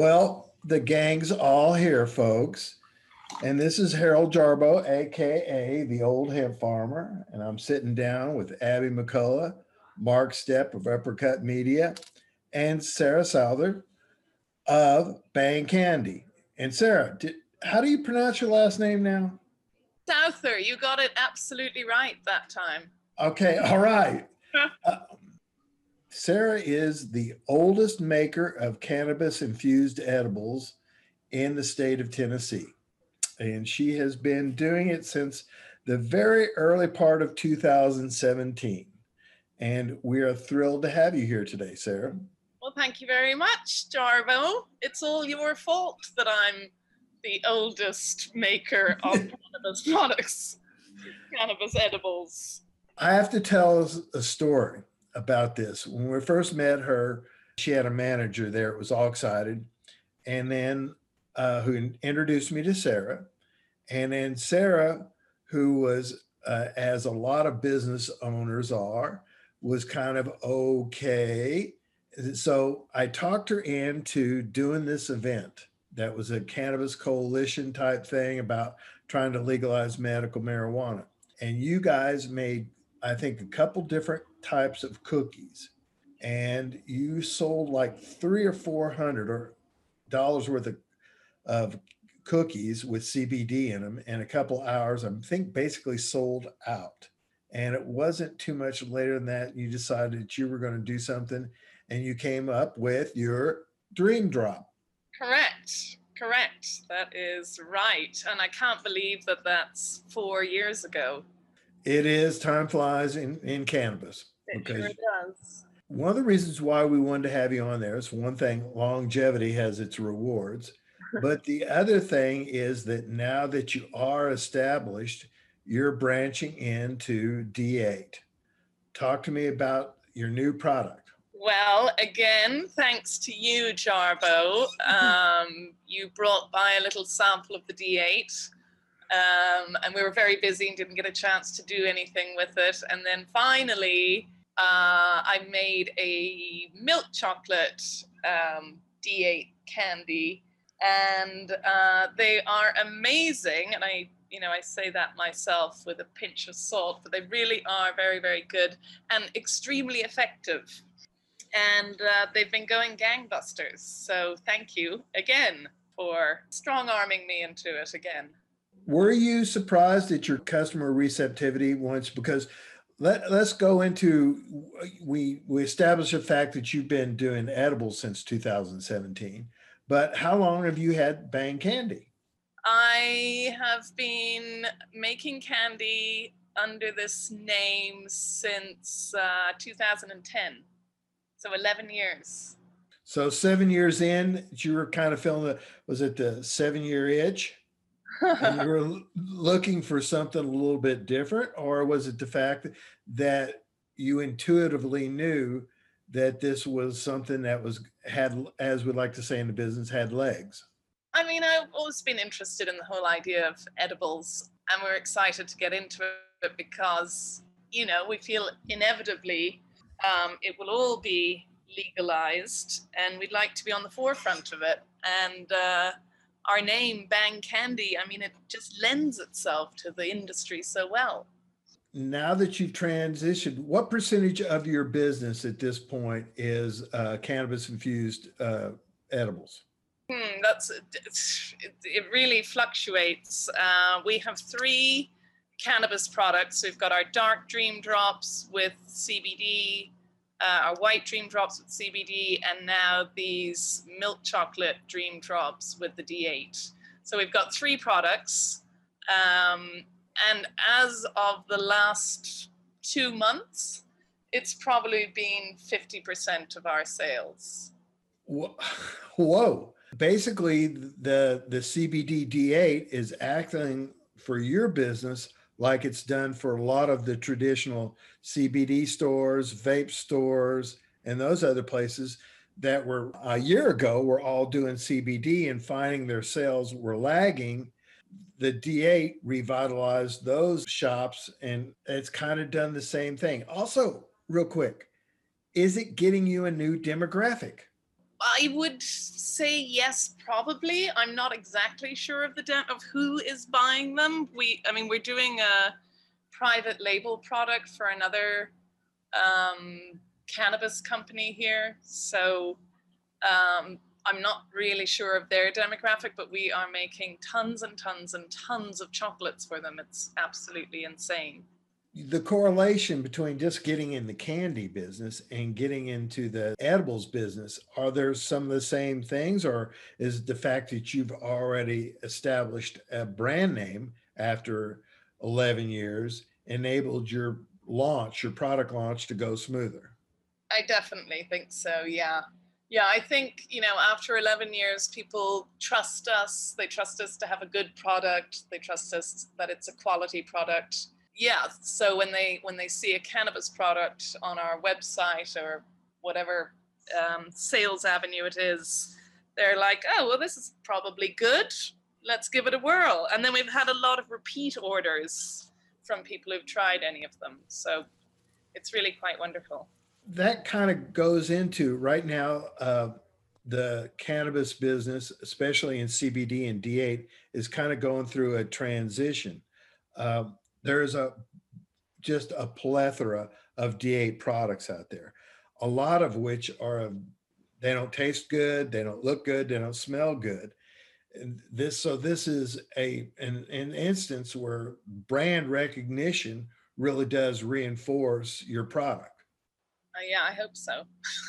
Well, the gang's all here, folks. And this is Harold Jarbo, AKA the old hemp farmer. And I'm sitting down with Abby McCullough, Mark Stepp of Uppercut Media, and Sarah Souther of Bang Candy. And Sarah, did, how do you pronounce your last name now? Souther, you got it absolutely right that time. Okay, all right. Uh, Sarah is the oldest maker of cannabis infused edibles in the state of Tennessee. And she has been doing it since the very early part of 2017. And we are thrilled to have you here today, Sarah. Well, thank you very much, Jarbo. It's all your fault that I'm the oldest maker of cannabis products, cannabis edibles. I have to tell a story about this. When we first met her, she had a manager there. It was all excited, and then uh, who introduced me to Sarah, and then Sarah, who was uh, as a lot of business owners are, was kind of okay. So I talked her into doing this event that was a cannabis coalition type thing about trying to legalize medical marijuana. And you guys made, I think, a couple different types of cookies. And you sold like three or four hundred or dollars worth of, of cookies with CBD in them in a couple hours. I think basically sold out. And it wasn't too much later than that. You decided that you were going to do something and you came up with your dream drop Correct. Correct. That is right. And I can't believe that that's four years ago. It is. Time flies in, in cannabis. It sure does. One of the reasons why we wanted to have you on there is one thing longevity has its rewards. but the other thing is that now that you are established, you're branching into D8. Talk to me about your new product. Well, again, thanks to you, Jarbo. Um, you brought by a little sample of the D8. Um, and we were very busy and didn't get a chance to do anything with it. And then finally, uh, I made a milk chocolate um, D8 candy, and uh, they are amazing. And I, you know, I say that myself with a pinch of salt, but they really are very, very good and extremely effective and uh, they've been going gangbusters. So thank you again for strong arming me into it again. Were you surprised at your customer receptivity once? Because let, let's go into we we established the fact that you've been doing edibles since 2017 but how long have you had bang candy i have been making candy under this name since uh, 2010 so 11 years. So seven years in, you were kind of feeling the, was it the seven year itch? And you were looking for something a little bit different, or was it the fact that you intuitively knew that this was something that was had, as we like to say in the business, had legs? I mean, I've always been interested in the whole idea of edibles, and we're excited to get into it because, you know, we feel inevitably um, it will all be legalized, and we'd like to be on the forefront of it. And uh, our name, Bang Candy, I mean, it just lends itself to the industry so well. Now that you've transitioned, what percentage of your business at this point is uh, cannabis infused uh, edibles? Hmm, that's it, really fluctuates. Uh, we have three cannabis products. We've got our dark dream drops with CBD, uh, our white dream drops with CBD, and now these milk chocolate dream drops with the D8. So we've got three products. Um, and as of the last two months, it's probably been 50% of our sales. Whoa. Basically, the, the CBD D8 is acting for your business like it's done for a lot of the traditional CBD stores, vape stores, and those other places that were a year ago were all doing CBD and finding their sales were lagging. The D8 revitalized those shops and it's kind of done the same thing. Also, real quick, is it getting you a new demographic? I would say yes, probably. I'm not exactly sure of the de- of who is buying them. We, I mean, we're doing a private label product for another um, cannabis company here, so um, I'm not really sure of their demographic. But we are making tons and tons and tons of chocolates for them. It's absolutely insane the correlation between just getting in the candy business and getting into the edibles business are there some of the same things or is the fact that you've already established a brand name after 11 years enabled your launch your product launch to go smoother? I definitely think so yeah. Yeah i think you know after 11 years people trust us. They trust us to have a good product. They trust us that it's a quality product yeah so when they when they see a cannabis product on our website or whatever um, sales avenue it is they're like oh well this is probably good. Let's give it a whirl. And then we've had a lot of repeat orders from people who've tried any of them. So it's really quite wonderful. That kind of goes into right now uh, the cannabis business especially in cbd and d8 is kind of going through a transition. Um, there's a just a plethora of D8 products out there, a lot of which are they don't taste good, they don't look good, they don't smell good. And this so this is a an, an instance where brand recognition really does reinforce your product. Uh, yeah, I hope so.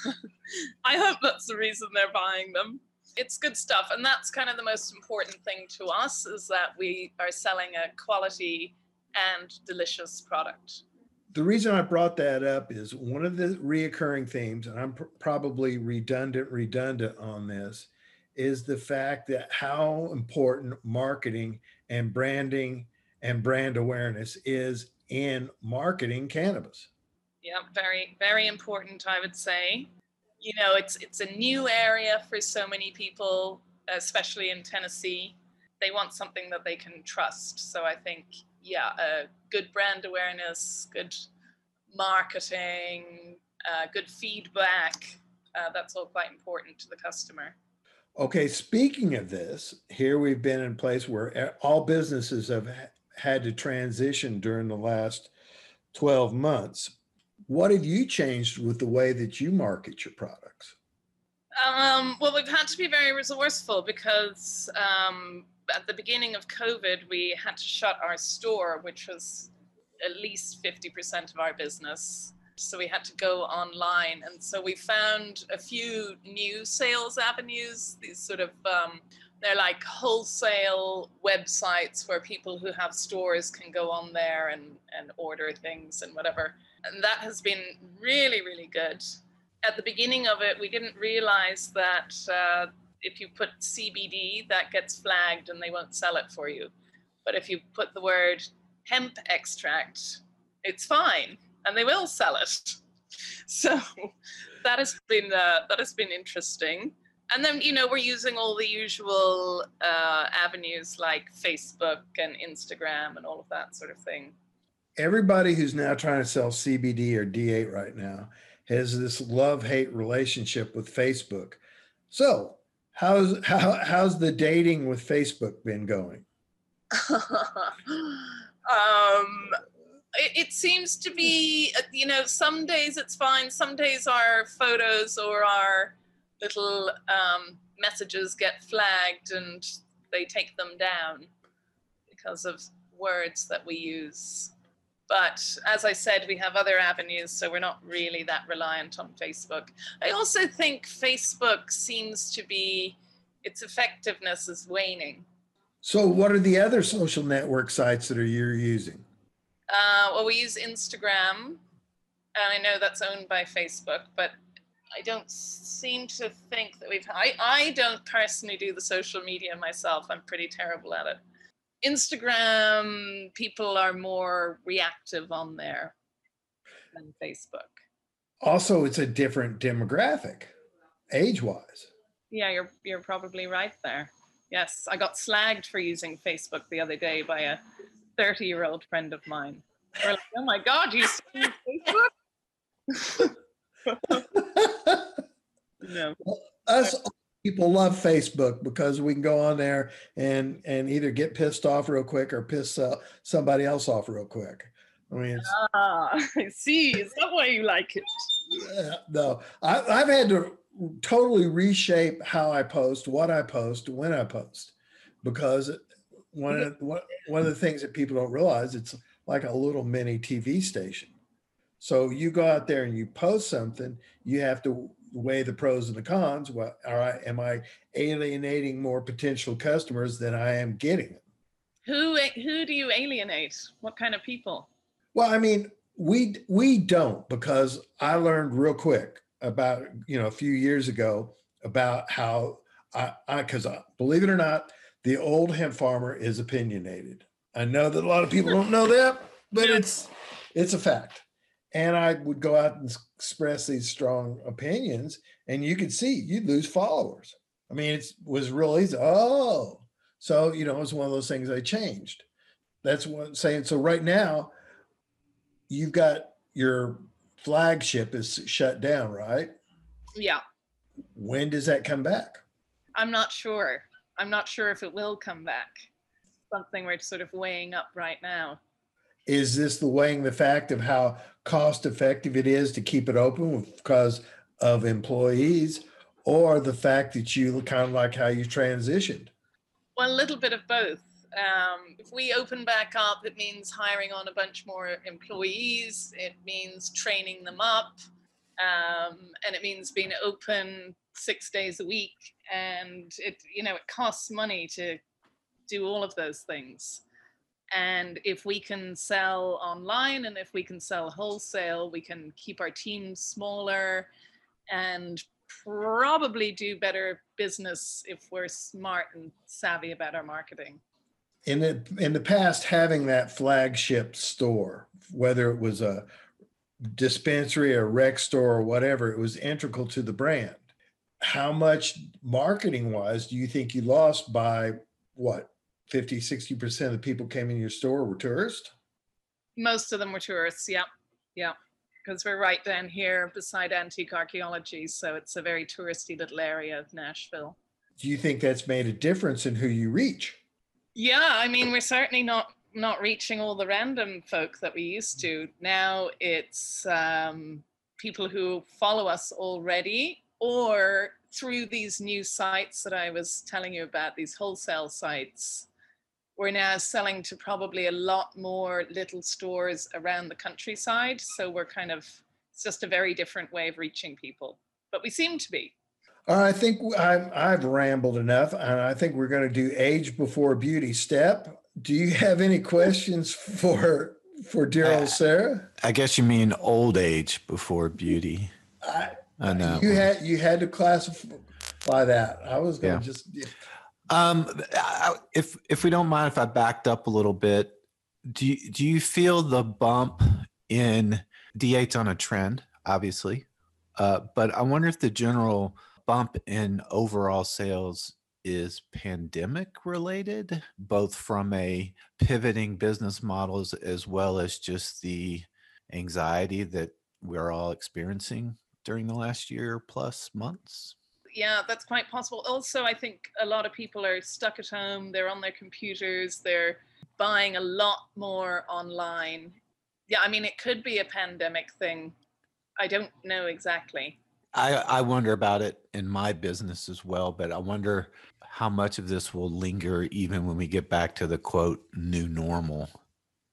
I hope that's the reason they're buying them. It's good stuff, and that's kind of the most important thing to us is that we are selling a quality and delicious product. The reason I brought that up is one of the reoccurring themes, and I'm pr- probably redundant, redundant on this, is the fact that how important marketing and branding and brand awareness is in marketing cannabis. Yeah, very, very important, I would say. You know, it's it's a new area for so many people, especially in Tennessee. They want something that they can trust. So I think yeah, uh, good brand awareness, good marketing, uh, good feedback. Uh, that's all quite important to the customer. Okay, speaking of this, here we've been in a place where all businesses have had to transition during the last 12 months. What have you changed with the way that you market your products? Um, well, we've had to be very resourceful because um, at the beginning of COVID, we had to shut our store, which was at least 50% of our business. So we had to go online. And so we found a few new sales avenues, these sort of, um, they're like wholesale websites where people who have stores can go on there and, and order things and whatever. And that has been really, really good. At the beginning of it, we didn't realize that uh, if you put CBD, that gets flagged and they won't sell it for you. But if you put the word hemp extract, it's fine and they will sell it. So that has been uh, that has been interesting. And then you know we're using all the usual uh, avenues like Facebook and Instagram and all of that sort of thing. Everybody who's now trying to sell CBD or D8 right now has this love hate relationship with Facebook. So How's how how's the dating with Facebook been going? um, it, it, seems to be, you know, some days it's fine. Some days our photos or our little um, messages get flagged and they take them down because of words that we use. But as I said, we have other avenues, so we're not really that reliant on Facebook. I also think Facebook seems to be, its effectiveness is waning. So, what are the other social network sites that are you're using? Uh, well, we use Instagram, and I know that's owned by Facebook, but I don't seem to think that we've. I, I don't personally do the social media myself. I'm pretty terrible at it. Instagram, people are more reactive on there than Facebook. Also, it's a different demographic, age wise. Yeah, you're you're probably right there. Yes, I got slagged for using Facebook the other day by a 30 year old friend of mine. Like, oh my God, you use Facebook? no. us people love Facebook because we can go on there and and either get pissed off real quick or piss uh, somebody else off real quick. I mean, it's, Ah, I see. Is that why you like it? uh, no, I, I've had to totally reshape how I post, what I post, when I post, because one of one, one of the things that people don't realize it's like a little mini TV station. So you go out there and you post something, you have to weigh the pros and the cons. Well, all right, am I alienating more potential customers than I am getting? Who who do you alienate? What kind of people? Well, I mean, we we don't because I learned real quick about you know a few years ago about how I because I, uh, believe it or not, the old hemp farmer is opinionated. I know that a lot of people don't know that, but it's it's a fact. And I would go out and express these strong opinions, and you could see you'd lose followers. I mean, it was real easy. Oh, so you know, it was one of those things I changed. That's what I'm saying. So right now, you've got your flagship is shut down, right? Yeah, When does that come back? I'm not sure. I'm not sure if it will come back. Something we're sort of weighing up right now. Is this the weighing the fact of how cost effective it is to keep it open because of employees, or the fact that you kind of like how you transitioned? Well, a little bit of both. Um, if we open back up, it means hiring on a bunch more employees. It means training them up, um, and it means being open six days a week. And it, you know, it costs money to do all of those things. And if we can sell online and if we can sell wholesale, we can keep our teams smaller and probably do better business if we're smart and savvy about our marketing. In the in the past, having that flagship store, whether it was a dispensary, a rec store, or whatever, it was integral to the brand. How much marketing wise do you think you lost by what 50, 60% of the people came in your store were tourists? Most of them were tourists. Yeah, yeah, because we're right down here beside antique archaeology, so it's a very touristy little area of Nashville. Do you think that's made a difference in who you reach? Yeah, I mean, we're certainly not not reaching all the random folk that we used to. Now it's um, people who follow us already, or through these new sites that I was telling you about, these wholesale sites. We're now selling to probably a lot more little stores around the countryside. So we're kind of, it's just a very different way of reaching people. But we seem to be. All right, I think I'm, I've rambled enough, and I think we're going to do age before beauty Stepp. Do you have any questions for for dear Uh, old Sarah? I guess you mean old age before beauty. I, I know. you had you had to classify that. I was going to Yeah. just Um, if if we don't mind if I backed up a little bit, do you, do you feel the bump in D8's on a trend, obviously, uh, but I wonder if the general bump in overall sales is pandemic related, both from a pivoting business models as well as just the anxiety that we're all experiencing during the last year plus months. Yeah, that's quite possible. Also, I think a lot of people are stuck at home, they're on their computers, they're buying a lot more online. Yeah, I mean, it could be a pandemic thing. I don't know exactly. I, I wonder about it in my business as well, but I wonder how much of this will linger even when we get back to the quote new normal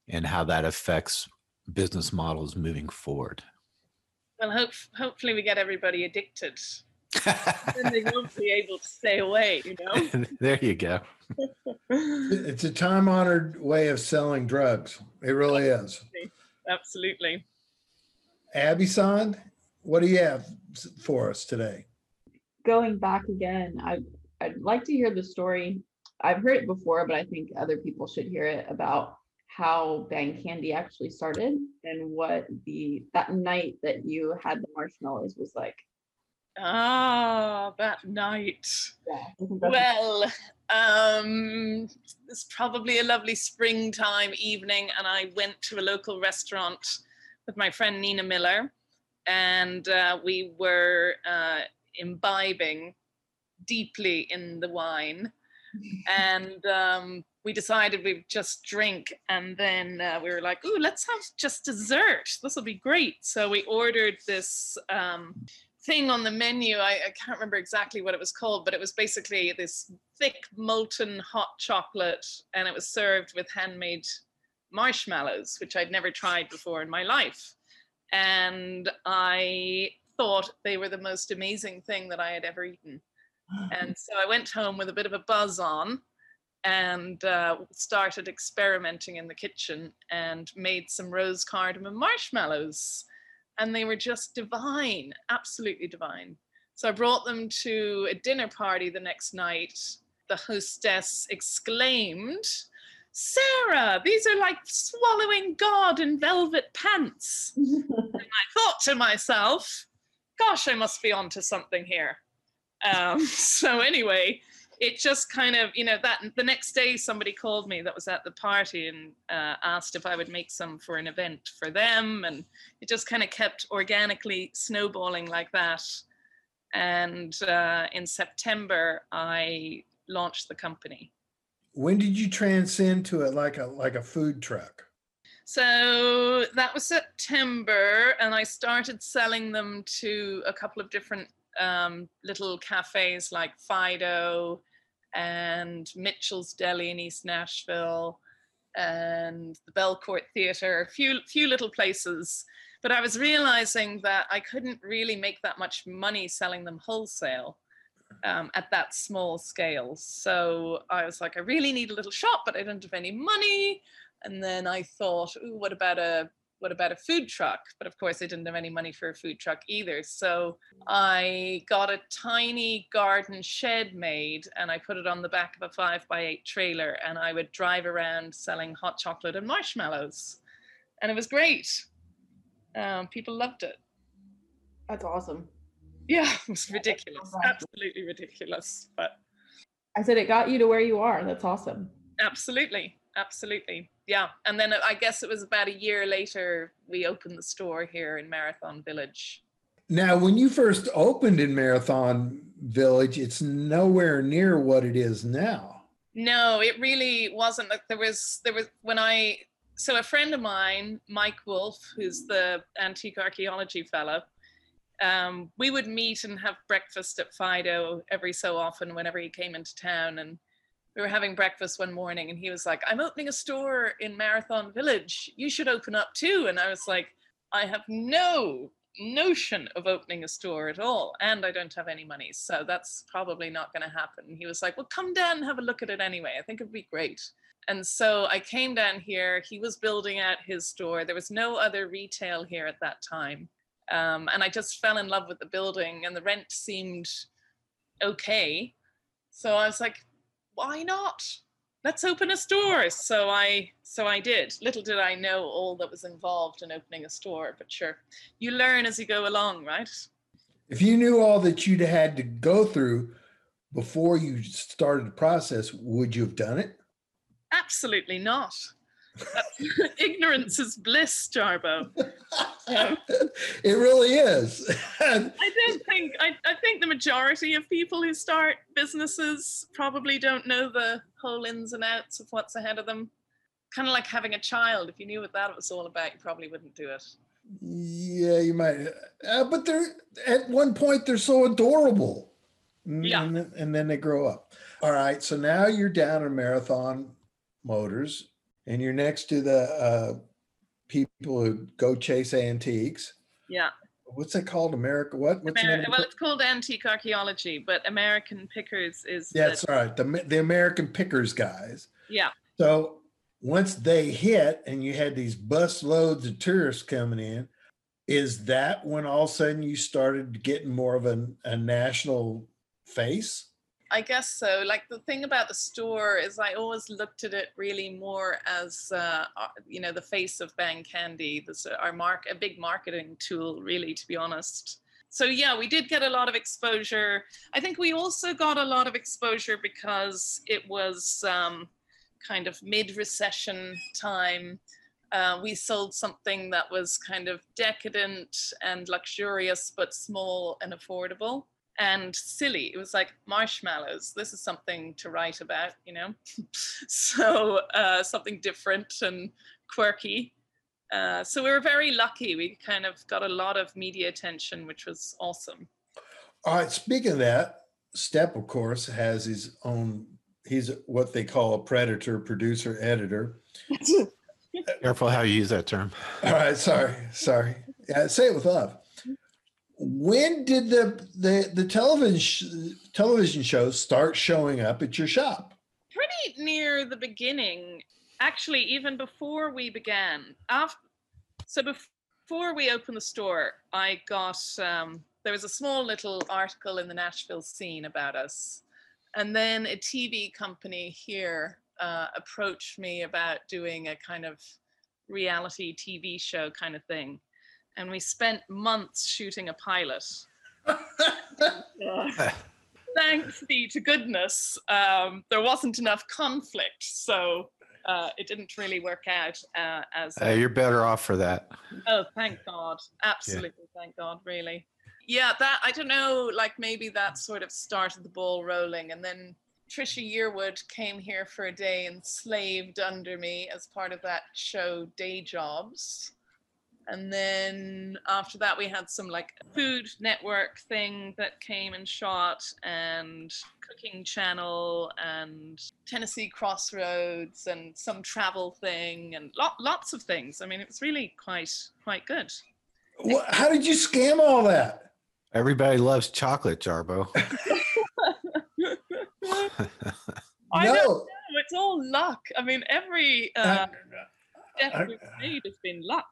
and how that affects business models moving forward. Well, hope, hopefully, we get everybody addicted. Then they won't be able to stay away, you know? there you go. it's a time honored way of selling drugs. It really is. Absolutely. Abby San, what do you have for us today? going back again, I I'd like to hear the story. I've heard it before, but I think other people should hear it about how Bang Candy actually started and what the that night that you had the marshmallows was like. Ah, that night. Yeah, I think that's- Well, um, it's probably a lovely springtime evening, and I went to a local restaurant with my friend Nina Miller, and uh, we were uh, imbibing deeply in the wine. and um, we decided we'd just drink. And then uh, we were like, ooh, let's have just dessert. This will be great. So we ordered this um, thing on the menu. I, I can't remember exactly what it was called, but it was basically this thick molten hot chocolate and it was served with handmade marshmallows, which I'd never tried before in my life. And I thought they were the most amazing thing that I had ever eaten. And so I went home with a bit of a buzz on and uh, started experimenting in the kitchen and made some rose cardamom marshmallows. And they were just divine, absolutely divine. So I brought them to a dinner party the next night. The hostess exclaimed, Sarah, these are like swallowing God in velvet pants. and I thought to myself, gosh, I must be onto something here. Um, so anyway, it just kind of, you know, that the next day somebody called me that was at the party and uh, asked if I would make some for an event for them. And it just kind of kept organically snowballing like that. And uh, in September, I launched the company. When did you transcend to it like a like a food truck? So that was September, and I started selling them to a couple of different um, little cafes like Fido and Mitchell's Deli in East Nashville and the Belcourt Theatre, a few few little places. But I was realizing that I couldn't really make that much money selling them wholesale um, at that small scale. So I was like, I really need a little shop, but I don't have any money. And then I thought, ooh, what about a what about a food truck? But of course, I didn't have any money for a food truck either. So I got a tiny garden shed made and I put it on the back of a five by eight trailer and I would drive around selling hot chocolate and marshmallows. And it was great. Um, people loved it. That's awesome. Yeah, it was ridiculous. Absolutely ridiculous. But I said it got you to where you are. That's awesome. Absolutely. Absolutely. Yeah. And then I guess it was about a year later we opened the store here in Marathon Village. Now, when you first opened in Marathon Village, it's nowhere near what it is now. No, it really wasn't. Like there was there was when I so a friend of mine, Mike Wolfe, who's the antique archaeology fellow, um, we would meet and have breakfast at Fido every so often whenever he came into town. And we were having breakfast one morning and he was like, I'm opening a store in Marathon Village. You should open up too. And I was like, I have no notion of opening a store at all. And I don't have any money. So that's probably not going to happen. He was like, Well, come down and have a look at it anyway. I think it'd be great. And so I came down here. He was building out his store. There was no other retail here at that time. Um, and I just fell in love with the building, and the rent seemed okay. So I was like, why not? Let's open a store. So I so I did. Little did I know all that was involved in opening a store, but sure, you learn as you go along, right? If you knew all that you'd had to go through before you started the process, would you have done it? Absolutely not. Ignorance is bliss, Jarbo. It really is. I don't think I, I think the majority of people who start businesses probably don't know the whole ins and outs of what's ahead of them. Kind of like having a child. If you knew what that was all about, you probably wouldn't do it. Yeah, you might. Uh, but they're at one point they're so adorable. Yeah. And, then- and then they grow up. All right. So now you're down at Marathon Motors and you're next to the uh, people who go chase antiques. Yeah. What's it called? America? What? What's Ameri- well, it's called antique archaeology, but American Pickers is Yeah, the- that's right. The the American Pickers guys. yeah. So once they hit, and you had these bus loads of tourists coming in, is that when all of a sudden you started getting more of a, a national face? I guess so. Like the thing about the store is, I always looked at it really more as, uh, uh, you know, the face of Bang Candy. This our mark, a big marketing tool, really, to be honest. So yeah, we did get a lot of exposure. I think we also got a lot of exposure because it was um, kind of mid-recession time. Uh, we sold something that was kind of decadent and luxurious, but small and affordable and silly. It was like marshmallows. This is something to write about, you know? so uh, something different and quirky. Uh, so we were very lucky. We kind of got a lot of media attention, which was awesome. All right. Speaking of that, Stepp, of course, has his own. He's what they call a predator, producer, editor. Careful how you use that term. All right. Sorry. Sorry. Yeah, say it with love. When did the the the television sh- television shows start showing up at your shop? Pretty near the beginning, actually, even before we began. After, so before we opened the store, I got um, there was a small little article in the Nashville scene about us, and then a TV company here uh, approached me about doing a kind of reality TV show kind of thing, and we spent months shooting a pilot. Thanks be to goodness, um, there wasn't enough conflict, so uh, it didn't really work out uh, as. Uh, you're better off for that. Oh, thank God! Absolutely, thank God, really. Yeah, that I don't know. Like maybe that sort of started the ball rolling, and then Trisha Yearwood came here for a day and slaved under me as part of that show, Day Jobs. And then after that, we had some like Food Network thing that came and shot, and Cooking Channel, and Tennessee Crossroads, and some travel thing, and lot, lots of things. I mean, it was really quite quite good. What, how did you scam all that? Everybody loves chocolate, Jarbo. I no. don't know. It's all luck. I mean, every uh, step I- we've made has been luck.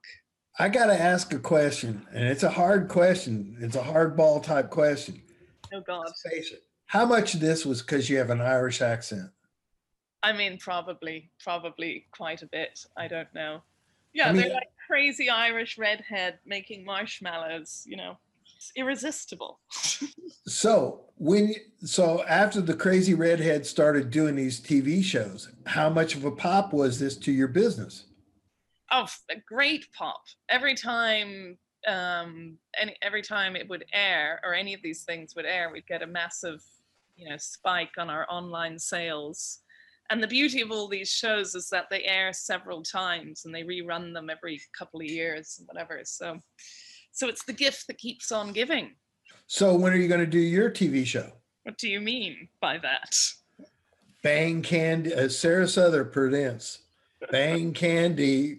I got to ask a question, and it's a hard question. It's a hardball type question. Oh God. Let's face it. How much of this was because you have an Irish accent? I mean, probably, probably quite a bit. I don't know. Yeah, I mean- they're like crazy Irish redhead making marshmallows. You know, it's irresistible. So when so after the crazy redhead started doing these TV shows, how much of a pop was this to your business? Oh, a great pop every time. Um, any every time it would air, or any of these things would air, we'd get a massive, you know, spike on our online sales. And the beauty of all these shows is that they air several times and they rerun them every couple of years and whatever. So, so it's the gift that keeps on giving. So when are you going to do your TV show? What do you mean by that? Bang Candy, uh, Sarah Souther presents Bang Candy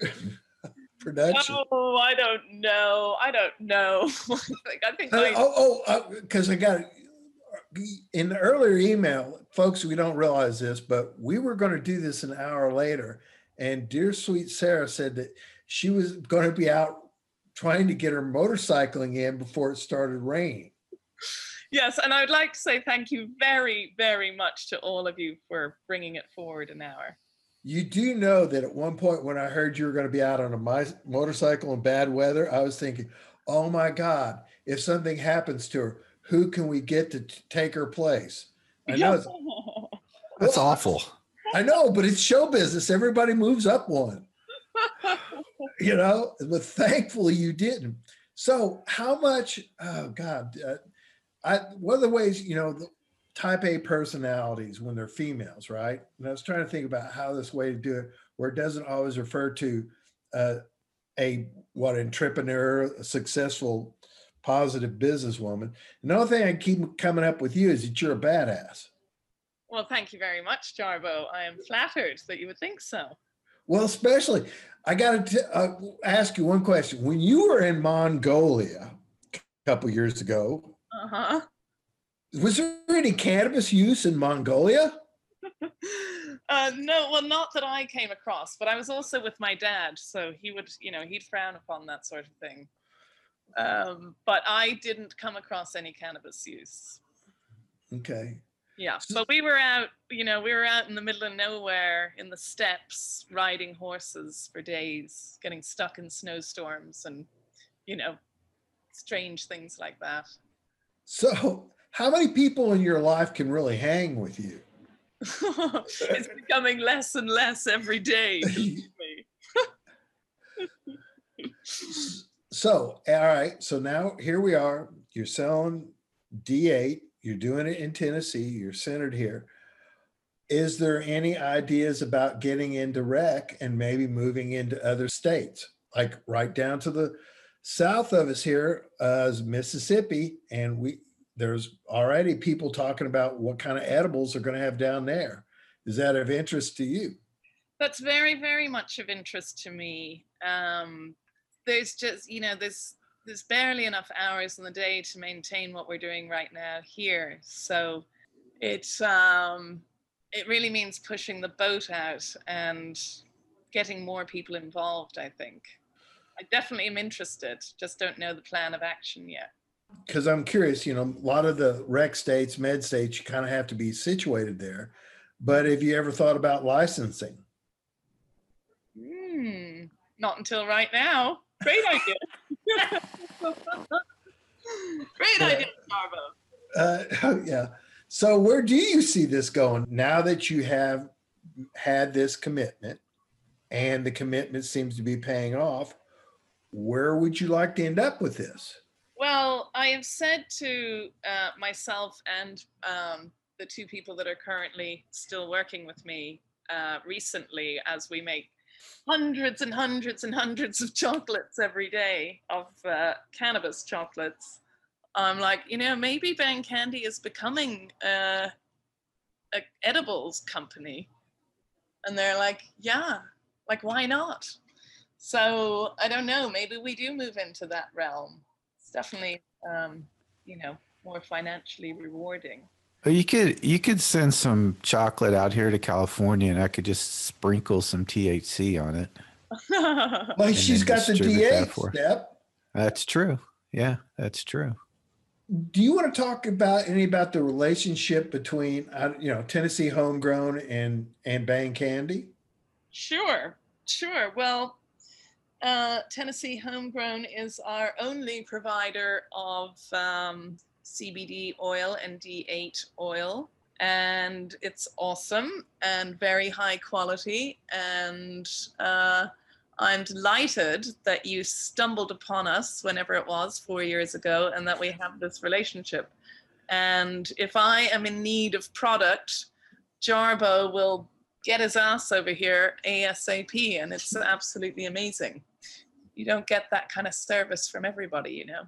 production. Oh, I don't know. I don't know. Like, I think Uh, I, oh, oh, because I got in the earlier email, folks. We don't realize this, but we were going to do this an hour later, and dear sweet Sarah said that she was going to be out trying to get her motorcycling in before it started raining. yes, and I would like to say thank you very, very much to all of you for bringing it forward an hour. You do know that at one point when I heard you were going to be out on a mi- motorcycle in bad weather, I was thinking, "Oh my God! If something happens to her, who can we get to t- take her place?" I know, it's, That's Well, awful. I know, but it's show business. Everybody moves up one, you know. But thankfully, you didn't. So, how much? Oh God! Uh, I one of the ways you know the type A personalities when they're females, right? And I was trying to think about how this way to do it, where it doesn't always refer to uh, a what entrepreneur, a successful, positive businesswoman. And the only thing I keep coming up with you is that you're a badass. well, thank you very much, Jarbo. I am flattered that you would think so. Well, especially, I got to uh, ask you one question. When you were in Mongolia a couple years ago, Uh huh. Was there any cannabis use in Mongolia? uh, no, well, not that I came across, but I was also with my dad, so he would, you know, he'd frown upon that sort of thing. Um, but I didn't come across any cannabis use. Okay. Yeah, So- but we were out, you know, we were out in the middle of nowhere in the steppes, riding horses for days, getting stuck in snowstorms and, you know, strange things like that. So, how many people in your life can really hang with you? it's becoming less and less every day. So, all right. So now here we are. You're selling D8, you're doing it in Tennessee, you're centered here. Is there any ideas about getting into rec and maybe moving into other states? Like right down to the south of us here uh, is Mississippi, and we there's already people talking about what kind of edibles they're going to have down there. Is that of interest to you? That's very, very much of interest to me. Um, there's just, you know, there's there's barely enough hours in the day to maintain what we're doing right now here. So it's um, it really means pushing the boat out and getting more people involved. I think. I definitely am interested. Just don't know the plan of action yet. Because I'm curious, you know, a lot of the rec states, med states, you kind of have to be situated there. But have you ever thought about licensing? Hmm, not until right now. Great idea. Great idea, Jarbo. Uh, yeah. So where do you see this going now that you have had this commitment and the commitment seems to be paying off? Where would you like to end up with this? Well, I have said to uh, myself and um, the two people that are currently still working with me uh, recently, as we make hundreds and hundreds and hundreds of chocolates every day of uh, cannabis chocolates. I'm like, you know, maybe Bang Candy is becoming uh, a edibles company, and they're like, yeah, like why not? So I don't know. Maybe we do move into that realm. It's definitely, um, you know, more financially rewarding. You could you could send some chocolate out here to California, and I could just sprinkle some THC on it. Like And she's then got the distribute that D8 for- Stepp. That's true. Yeah, that's true. Do you want to talk about any about the relationship between, uh, you know, Tennessee homegrown and and Bang Candy? Sure, sure. Well, uh, Tennessee Homegrown is our only provider of um, CBD oil and D8 oil. And it's awesome and very high quality. And uh, I'm delighted that you stumbled upon us whenever it was, four years ago, and that we have this relationship. And if I am in need of product, Jarbo will get his ass over here ASAP, and it's absolutely amazing. You don't get that kind of service from everybody, you know.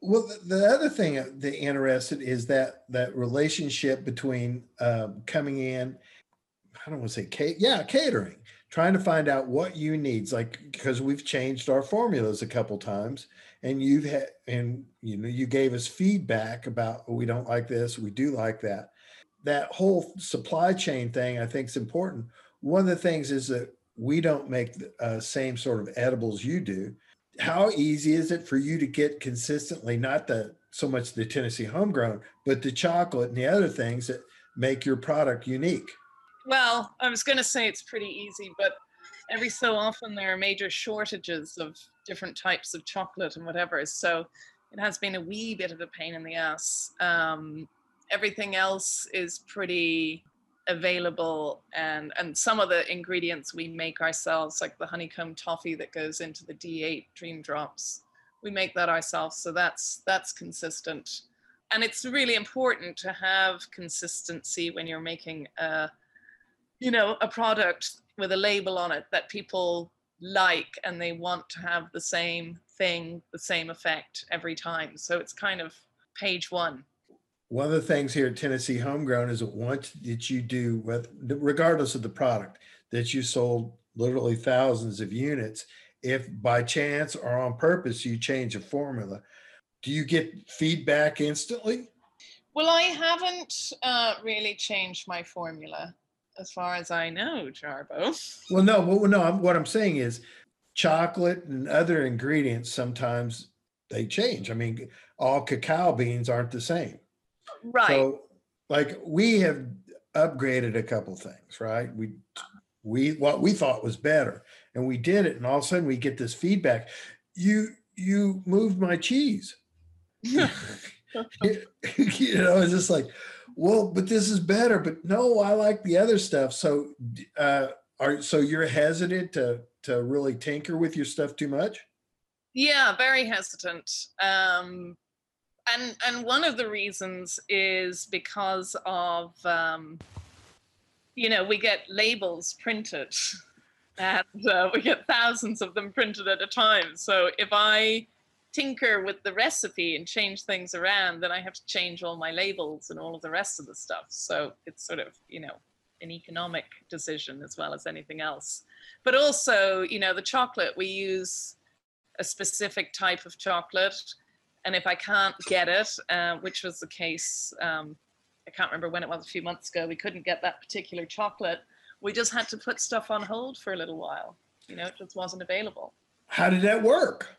Well, the, the other thing that interested is that that relationship between um, coming in, I don't want to say ca- yeah, catering, trying to find out what you needs, like because we've changed our formulas a couple times, and you've had and you know you gave us feedback about "Oh, we don't like this, we do like that. That whole supply chain thing, I think, is important. One of the things is that we don't make the uh, same sort of edibles you do how easy is it for you to get consistently not the so much the tennessee homegrown but the chocolate and the other things that make your product unique Well, I was going to say it's pretty easy, but every so often there are major shortages of different types of chocolate and whatever. So it has been a wee bit of a pain in the ass. Um, everything else is pretty available and and some of the ingredients we make ourselves like the honeycomb toffee that goes into the d8 dream drops we make that ourselves so that's that's consistent. And it's really important to have consistency when you're making a you know a product with a label on it that people like and they want to have the same thing the same effect every time. So it's kind of page one one of the things here at tennessee homegrown is that once that you do with regardless of the product that you sold literally thousands of units if by chance or on purpose you change a formula do you get feedback instantly well i haven't uh, really changed my formula as far as i know jarbo Well, no, well, no. I'm, what I'm saying is, chocolate and other ingredients sometimes they change. I mean, all cacao beans aren't the same. Right So, like, we have upgraded a couple things, right? We we what we thought was better, and we did it, and all of a sudden we get this feedback. You you moved my cheese. you know, it's just like, well, but this is better. But no, I like the other stuff. So, uh, are so you're hesitant to to really tinker with your stuff too much? Yeah, very hesitant. Um, and and one of the reasons is because of um, you know we get labels printed and uh, we get thousands of them printed at a time. So if i tinker with the recipe and change things around then i have to change all my labels and all of the rest of the stuff. So it's sort of you know an economic decision as well as anything else. But also you know the chocolate we use a specific type of chocolate and if I can't get it, uh, which was the case, um, I can't remember when it was a few months ago, we couldn't get that particular chocolate. We just had to put stuff on hold for a little while. You know, it just wasn't available. How did that work?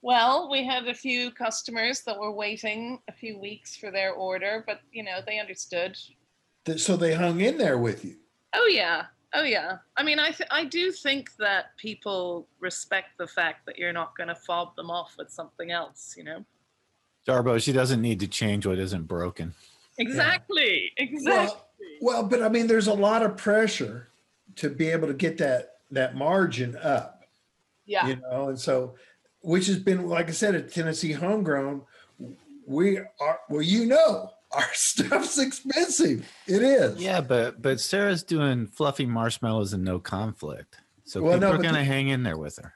Well, we had a few customers that were waiting a few weeks for their order, but you know, they understood. So they hung in there with you. Oh yeah, oh yeah. I mean, I th- I do think that people respect the fact that you're not going to fob them off with something else. You know. Jarbo, she doesn't need to change what isn't broken. Exactly. Exactly. Well, but I mean, there's a lot of pressure to be able to get that that margin up. yeah. you know and so which has been like i said at tennessee homegrown we are well you know our stuff's expensive it is Yeah, but but Sarah's doing fluffy marshmallows and no conflict. So Well, people no, are gonna the- hang in there with her.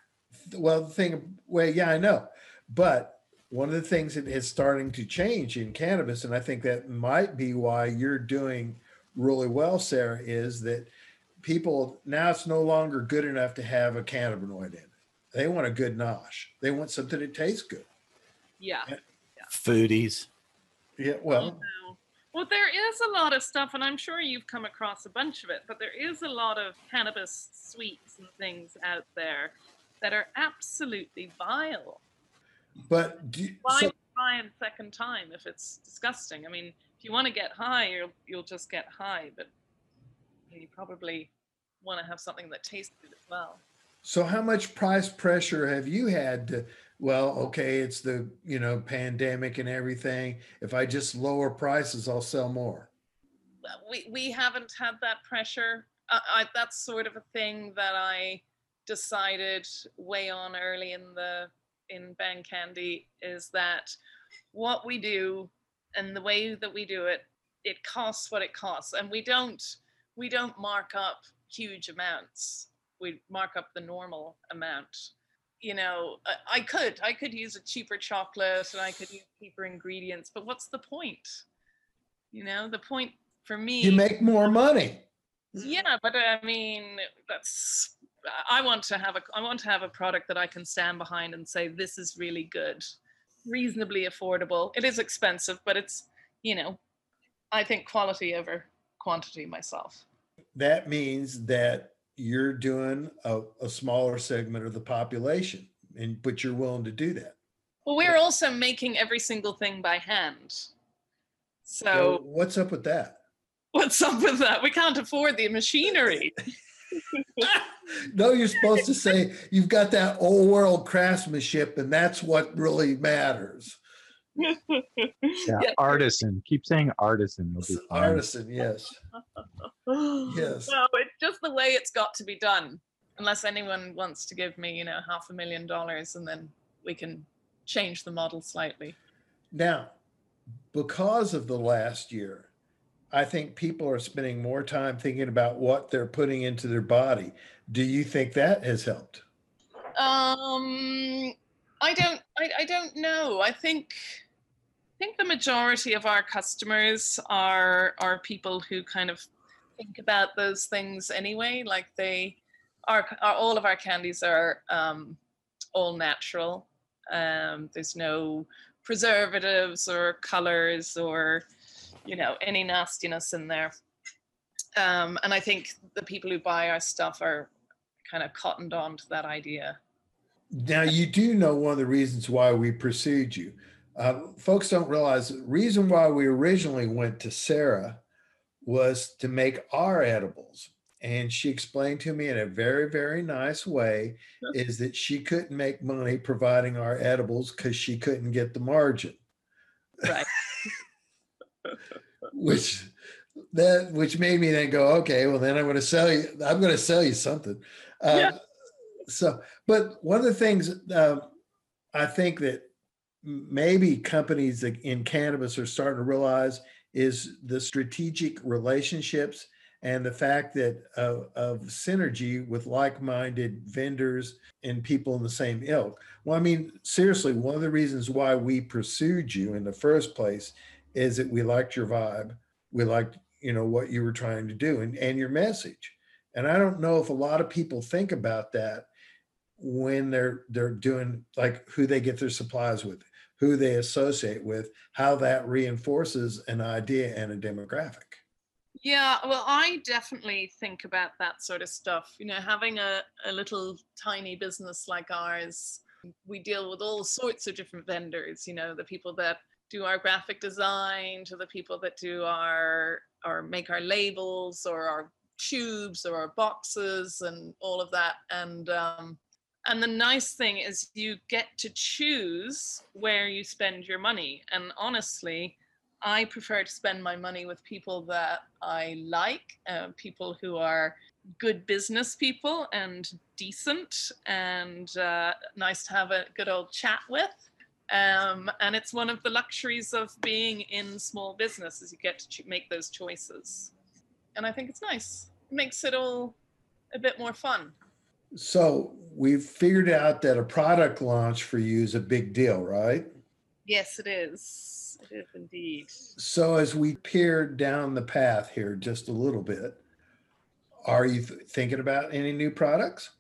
well the thing well yeah i know but one of the things that is starting to change in cannabis and i think that might be why you're doing really well sarah is that people now it's no longer good enough to have a cannabinoid in it they want a good nosh they want something that tastes good Yeah. Foodies. Yeah Oh, well. Well, there is a lot of stuff, and I'm sure you've come across a bunch of it, but there is a lot of cannabis sweets and things out there that are absolutely vile. but do, Why so, try and second time if it's disgusting? I mean, if you want to get high, you'll, you'll just get high, but you probably want to have something that tastes good as well. So how much price pressure have you had to, well, okay, it's the, you know, pandemic and everything. If I just lower prices, I'll sell more. We we haven't had that pressure. I, I, that's sort of a thing that I decided way on early in the in Bang Candy is that what we do and the way that we do it, it costs what it costs, and we don't we don't mark up huge amounts. We mark up the normal amount. You know, I, I could I could use a cheaper chocolate and I could use cheaper ingredients, but what's the point? You know, the point for me You make more money. yeah but i mean that's i want to have a i want to have a product that i can stand behind and say this is really good reasonably affordable it is expensive but it's you know i think quality over quantity myself That means that you're doing a, a smaller segment of the population and, but you're willing to do that. well we're also making every single thing by hand So so what's up with that? what's up with that we can't afford the machinery no, you're supposed to say you've got that old world craftsmanship and that's what really matters. Yeah, Yeah. artisan. Keep saying artisan. Be. Artisan, yes. Yes. No, it's just the way it's got to be done. Unless anyone wants to give me, you know, half a million dollars and then we can change the model slightly. Now, because of the last year, I think people are spending more time thinking about what they're putting into their body. Do you think that has helped? Um I don't I, I don't know. I think I think the majority of our customers are are people who kind of think about those things anyway. Like they are, are all of our candies are um, all natural. Um, there's no preservatives or colors or you know any nastiness in there. Um, and I think the people who buy our stuff are kind of cottoned on to that idea. Now, you do know one of the reasons why we pursued you. Uh, folks don't realize the reason why we originally went to Sarah was to make our edibles. And she explained to me in a very, very nice way is that she couldn't make money providing our edibles because she couldn't get the margin. Right. which that which made me then go, okay, well then I'm going to sell you. I'm going to sell you something. Uh, Yeah. So, but one of the things uh, I think that maybe companies in cannabis are starting to realize is the strategic relationships and the fact that of, of synergy with like-minded vendors and people in the same ilk. Well, I mean, seriously, one of the reasons why we pursued you in the first place is that we liked your vibe. We liked, you know, what you were trying to do and, and your message. And I don't know if a lot of people think about that when they're they're doing like who they get their supplies with, who they associate with, how that reinforces an idea and a demographic. Yeah, well, I definitely think about that sort of stuff. You know, having a, a little tiny business like ours, we deal with all sorts of different vendors, you know, the people that do our graphic design to the people that do our or make our labels or our tubes or our boxes and all of that. And um, and the nice thing is you get to choose where you spend your money. And honestly, I prefer to spend my money with people that I like, uh, people who are good business people and decent and uh, nice to have a good old chat with. Um, and it's one of the luxuries of being in small business is you get to make those choices. And I think it's nice. It makes it all a bit more fun. So we've figured out that a product launch for you is a big deal, right? Yes, it is. It is indeed. So as we peer down the path here just a little bit, are you th- thinking about any new products?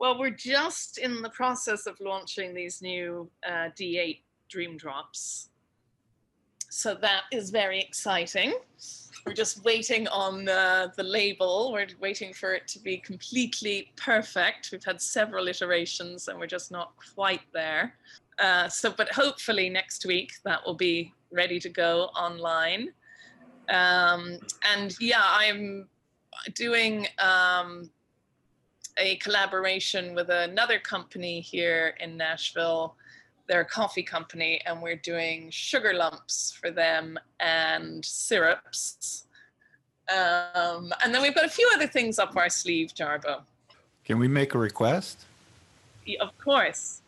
Well, we're just in the process of launching these new uh, D8 Dream Drops. So that is very exciting. We're just waiting on uh, the label. We're waiting for it to be completely perfect. We've had several iterations and we're just not quite there. Uh, so, but hopefully next week that will be ready to go online. Um, and yeah, I'm doing um, a collaboration with another company here in Nashville. They're a coffee company, and we're doing sugar lumps for them and syrups. Um, and then we've got a few other things up our sleeve, Jarbo. Can we make a request? Y- Of course.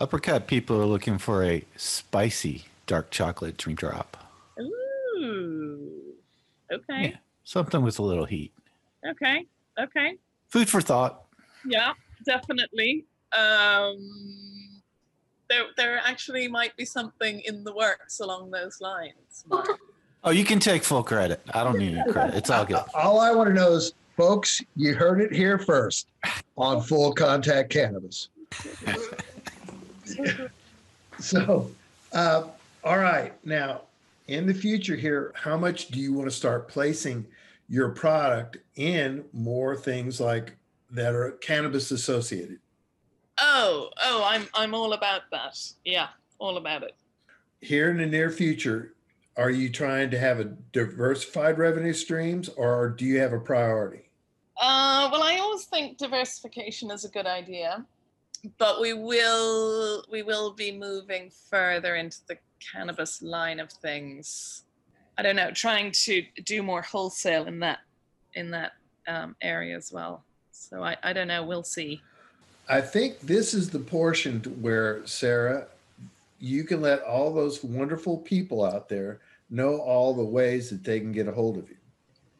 Uppercut people are looking for a spicy dark chocolate dream drop. Ooh. Okay. Yeah. Something with a little heat. Okay. Okay. Food for thought. Yeah, definitely. Um, there, there actually might be something in the works along those lines. Mark. Oh, you can take full credit. I don't need any credit. It's all good. All I want to know is, folks, you heard it here first on Full Contact Cannabis. So, uh, all right. Now, in the future here, how much do you want to start placing your product in more things like that are cannabis associated? Oh, oh, I'm I'm all about that. Yeah, all about it. Here in the near future, are you trying to have a diversified revenue streams or do you have a priority? Uh, well, I always think diversification is a good idea, but we will we will be moving further into the cannabis line of things. I don't know, trying to do more wholesale in that in that um, area as well. So I, I don't know. We'll see. I think this is the portion where Sarah, you can let all those wonderful people out there know all the ways that they can get a hold of you.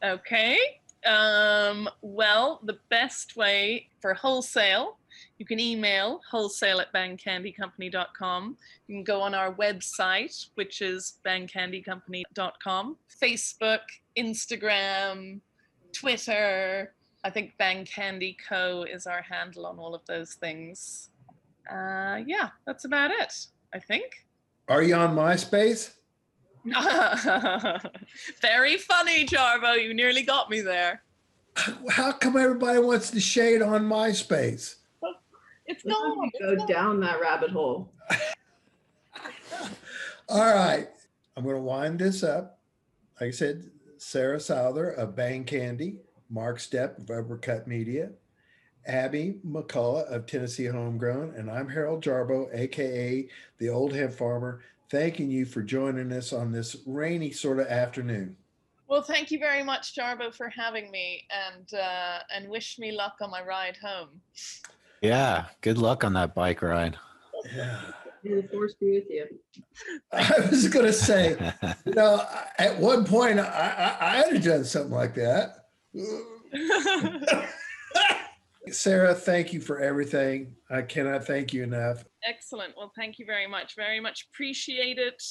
Okay. Um, well, the best way for wholesale, you can email wholesale at bangcandycompany.com. You can go on our website, which is bangcandycompany.com, Facebook, Instagram, Twitter. I think Bang Candy Co. is our handle on all of those things. Uh, yeah, that's about it, I think. Are you on MySpace? Very funny, Jarbo. You nearly got me there. How come everybody wants to shade on MySpace? It's Let's not gone. go It's gone. down that rabbit hole. All right. I'm going to wind this up. Like I said, Sarah Souther of Bang Candy, Mark Stepp of Uppercut Media, Abby McCullough of Tennessee Homegrown, and I'm Harold Jarbo, AKA the Old Hemp Farmer, thanking you for joining us on this rainy sort of afternoon. Well, thank you very much, Jarbo, for having me, and uh, and wish me luck on my ride home. Yeah. Good luck on that bike ride. Yeah. May the force be with you. I was going to say, you know, at one point I, I, I had done something like that. Sarah, thank you for everything. I cannot thank you enough. Excellent. Well, thank you very much. Very much appreciate it.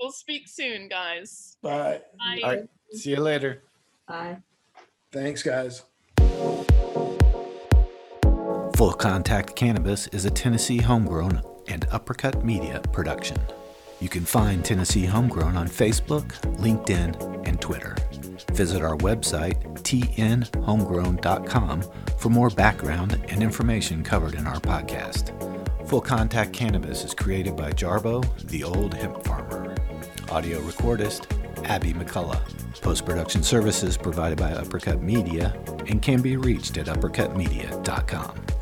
We'll speak soon, guys. Bye. Bye. All right. See you later. Bye. Thanks, guys. Full Contact Cannabis is a Tennessee homegrown and uppercut media production. You can find Tennessee Homegrown on Facebook, LinkedIn, and Twitter. Visit our website, tnhomegrown.com, for more background and information covered in our podcast. Full Contact Cannabis is created by Jarbo, the old hemp farmer. Audio recordist, Abby McCullough. Post production services provided by Uppercut Media and can be reached at uppercutmedia.com.